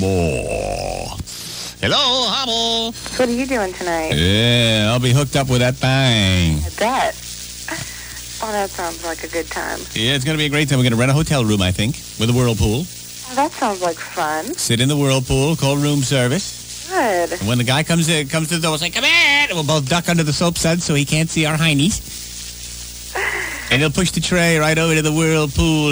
more. Hello, Hobble. What are you doing tonight? Yeah, I'll be hooked up with that thing. I bet. Oh, that sounds like a good time. Yeah, it's going to be a great time. We're going to rent a hotel room, I think, with a whirlpool. Oh, that sounds like fun. Sit in the whirlpool, call room service. Good. And when the guy comes in, comes to the door, we'll say, come in! And we'll both duck under the soap suds so he can't see our heinies. And he'll push the tray right over to the whirlpool.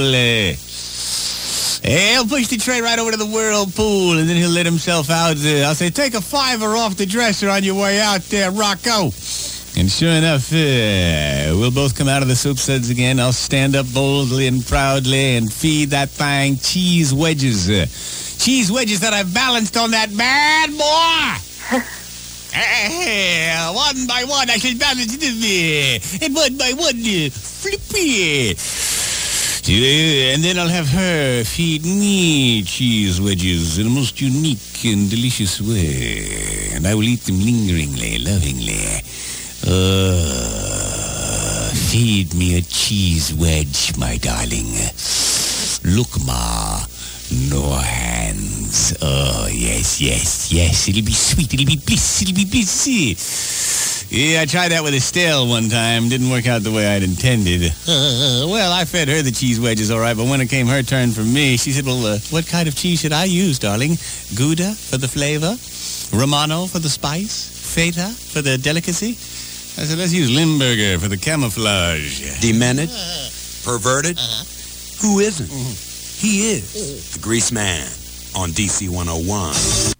Uh, he'll push the tray right over to the whirlpool, and then he'll let himself out. Uh, I'll say, take a fiver off the dresser on your way out there, Rocco. And sure enough, uh, we'll both come out of the soap suds again. I'll stand up boldly and proudly and feed that thing cheese wedges. Uh, cheese wedges that I've balanced on that bad boy. Eh, one by one, I shall balance it, uh, and one by one, uh, flippy. And then I'll have her feed me cheese wedges in a most unique and delicious way. And I will eat them lingeringly, lovingly. Uh, feed me a cheese wedge, my darling. Look, Ma. No hands. Oh, yes, yes, yes. It'll be sweet. It'll be bliss. It'll be bliss. Yeah, I tried that with Estelle one time. Didn't work out the way I'd intended. Uh, well, I fed her the cheese wedges all right, but when it came her turn for me, she said, well, uh, what kind of cheese should I use, darling? Gouda for the flavor? Romano for the spice? Feta for the delicacy? I said, let's use Limburger for the camouflage. Demented? Perverted? Who isn't? He is the Grease Man on DC 101.